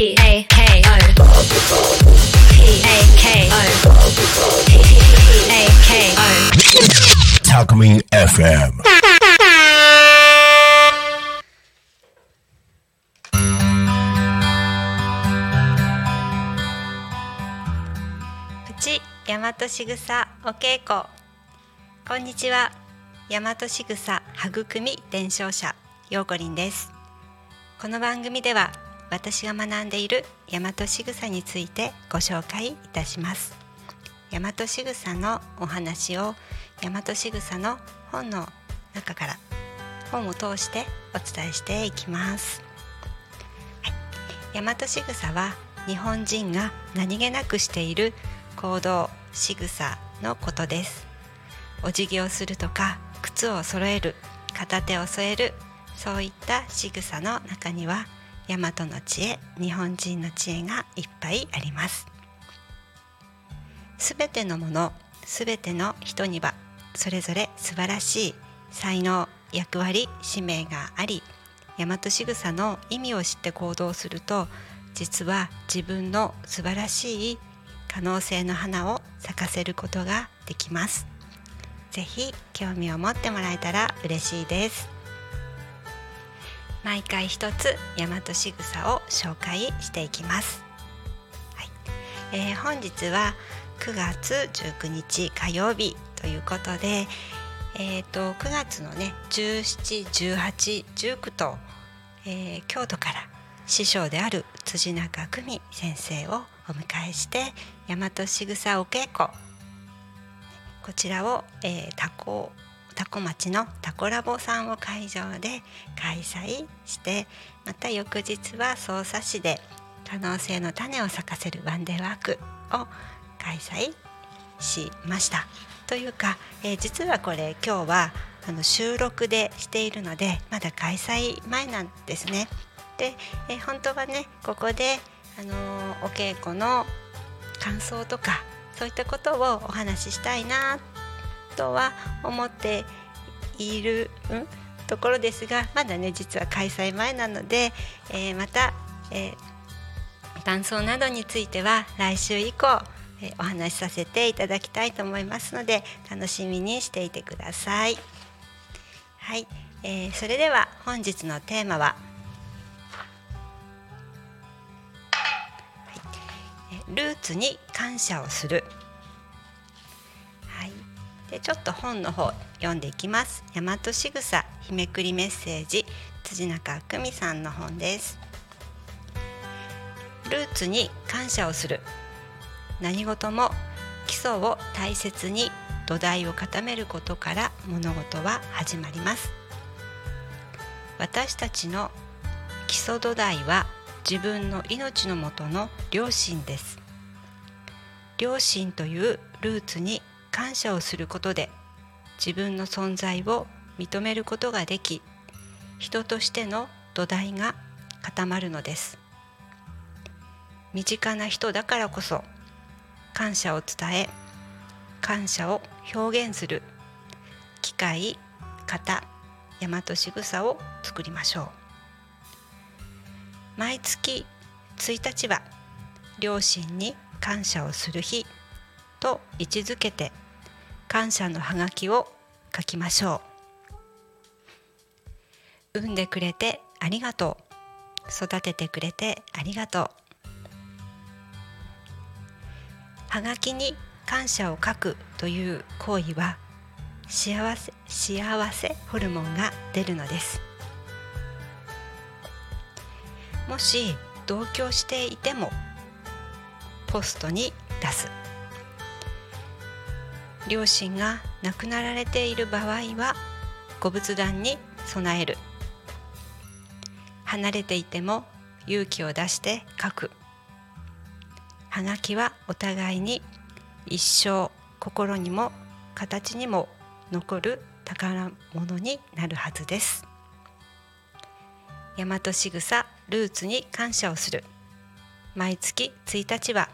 P A K O P A K O P A K O Talkme FM. プチ大和しぐさお稽古こんにちは大和しぐさ育み伝承者ようこりんですこの番組では私が学んでいる大和しぐさについてご紹介いたします。大和しぐさのお話を大和しぐさの本の中から本を通してお伝えしていきます、はい、大和しぐさは日本人が何気なくしている行動仕草のことです。お辞儀をするとか靴を揃える片手を添えるそういった仕草の中には大和の知恵日本人の知恵がいっぱいあります。すべてのものすべての人にはそれぞれ素晴らしい才能役割使命があり大和仕草の意味を知って行動すると実は自分の素晴らしい可能性の花を咲かせることができます。ぜひ興味を持ってもらえたら嬉しいです。毎回一つ大和仕草を紹介していきます、はい。えー本日は9月19日火曜日ということでえー、と9月のね171819と、えー京都から師匠である辻中久美先生をお迎えして大和しぐさお稽古。こちらを、えー、タコタコ町のタコラボさんを会場で開催してまた翌日は匝瑳市で可能性の種を咲かせるワンデーワークを開催しましたというか、えー実はこれ今日はあの収録でしているのでまだ開催前なんですね。で、えー本当はねここで、あのーお稽古の感想とかそういったことをお話ししたいなとは思っている、ところですがまだね実は開催前なので、えーまた、えー感想などについては来週以降、えーお話しさせていただきたいと思いますので楽しみにしていてください。はい、えーそれでは本日のテーマは、ルーツに感謝をする。ちょっと本の方読んでいきます。大和しぐさ日めくりメッセージ辻中久美さんの本です。ルーツに感謝をする何事も基礎を大切に土台を固めることから物事は始まります私たちの基礎土台は自分の命のもとの良心です良心というルーツに感謝をすることで自分の存在を認めることができ人としての土台が固まるのです。身近な人だからこそ感謝を伝え感謝を表現する機会型大和しぐさを作りましょう。毎月1日は両親に感謝をする日と位置づけて感謝のハガキを書きましょう。産んでくれてありがとう。育ててくれてありがとう。はがきに感謝を書くという行為は幸せ幸せホルモンが出るのです。もし同居していてもポストに出す。両親が亡くなられている場合はご仏壇に備える。離れていても勇気を出して書く。はがきはお互いに一生心にも形にも残る宝物になるはずです。大和しぐさルーツに感謝をする。毎月1日は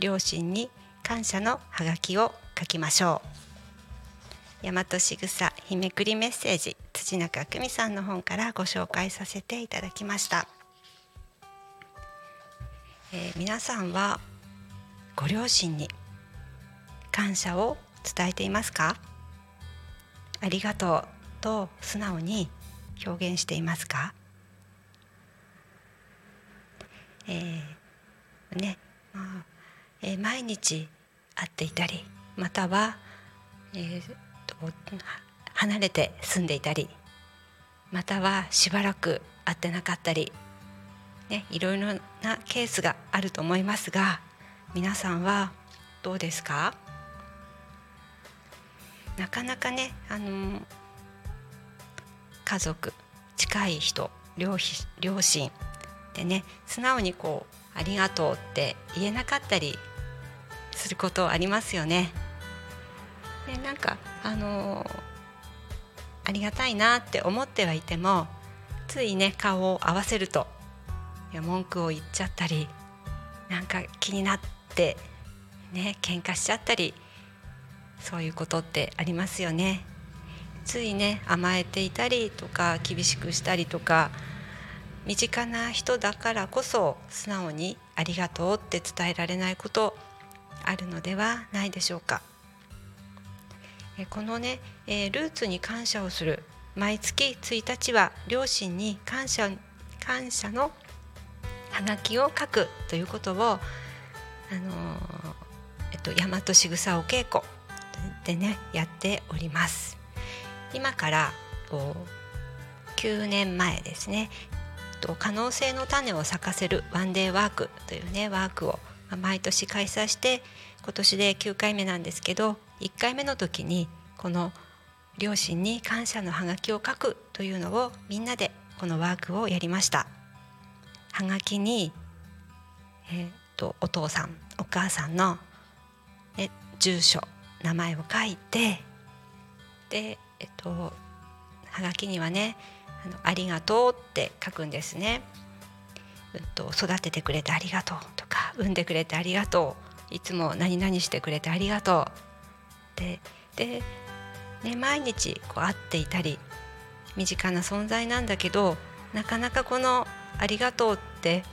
両親に感謝のハガキを書きましょう。大和しぐさ日めくりメッセージ辻中久美さんの本からご紹介させていただきました。えー皆さんはご両親に感謝を伝えていますか？ありがとうと素直に表現していますか、えーねまあえー毎日会っていたりまたは、えーと離れて住んでいたりまたはしばらく会ってなかったり、ね、いろいろなケースがあると思いますが皆さんはどうですか？なかなかね、あの家族近い人両両親でね素直にこう「ありがとう」って言えなかったりすることありますよね。でなんかあのーありがたいなって思ってはいてもついね顔を合わせるといや文句を言っちゃったりなんか気になってね喧嘩しちゃったりそういうことってありますよね。ついね甘えていたりとか厳しくしたりとか身近な人だからこそ素直に「ありがとう」って伝えられないことあるのではないでしょうか。このね、えールーツに感謝をする毎月1日は両親に感謝感謝のハガキを書くということを、あのえっと、大和しぐさお稽古でねやっております。今から9年前ですね可能性の種を咲かせるワンデーワークというねワークを毎年開催して今年で9回目なんですけど1回目の時にこの両親に感謝のハガキを書くというのをみんなでこのワークをやりました。ハガキに、えーとお父さんお母さんの、ね、住所名前を書いてでえっとはがきにはねあの「ありがとう」って書くんですね。うんと育ててくれてありがとう産んでくれてありがとう。いつも何々してくれてありがとう。でで、ね、毎日こう会っていたり身近な存在なんだけどなかなかこの「ありがとう」って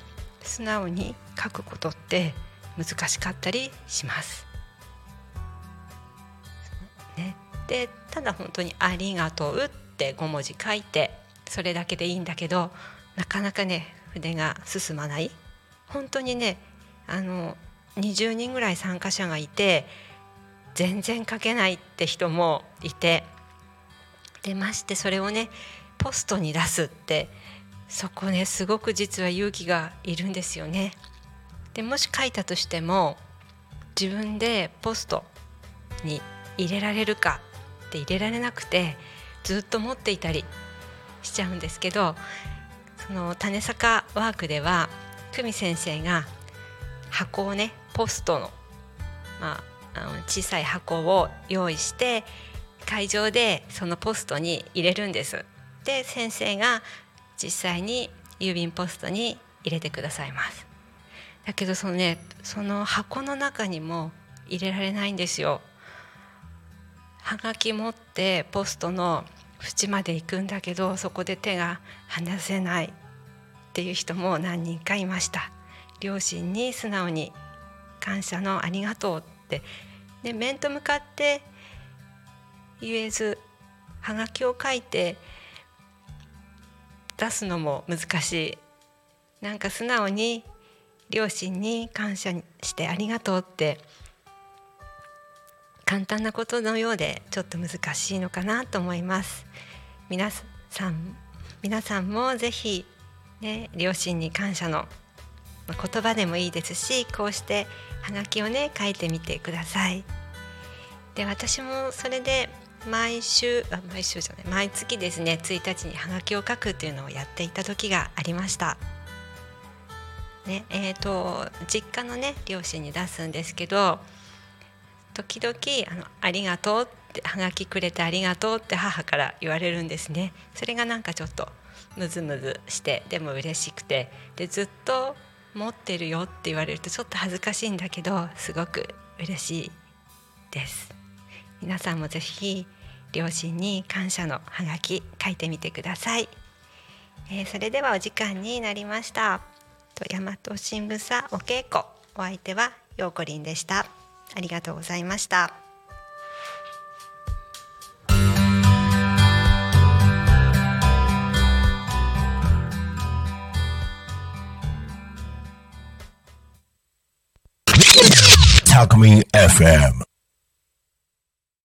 素直に書くことって難しかったりします。ね、でただ本当に「ありがとう」って5文字書いてそれだけでいいんだけどなかなかね筆が進まない。本当にねあの20人ぐらい参加者がいて全然書けないって人もいてでましてそれをねポストに出すってそこねすごく実は勇気がいるんですよね。でもし書いたとしても自分でポストに入れられるかって入れられなくてずっと持っていたりしちゃうんですけどその種坂ワークでは久美先生が箱をねポストの,、まあ、あの小さい箱を用意して会場でそのポストに入れるんです。で先生が実際に郵便ポストに入れてくださいます。だけどそのねその箱の中にも入れられないんですよ。はがき持ってポストの縁まで行くんだけどそこで手が離せないっていう人も何人かいました両親に素直に感謝のありがとうって。で面と向かって言えずはがきを書いて出すのも難しい。なんか素直に両親に感謝してありがとうって。簡単なことのようでちょっと難しいのかなと思います。皆さん皆さんもぜひね両親に感謝のまあ言葉でもいいですしこうしてハガキをね書いてみてください。で私もそれで毎週あ毎週じゃない毎月ですね1日にハガキを書くっていうのをやっていた時がありました。ねえー、と実家のね両親に出すんですけど時々あの「ありがとう」って「はがきくれてありがとう」って母から言われるんですね。それがなんかちょっとムズムズしてでも嬉しくてでずっと持ってるよって言われるとちょっと恥ずかしいんだけどすごく嬉しいです。皆さんもぜひ両親に感謝のハガキ書いてみてください、えーそれではお時間になりました。と大和しぐさお稽古。お相手はようこりんでした。ありがとうございました。Alchemy FM.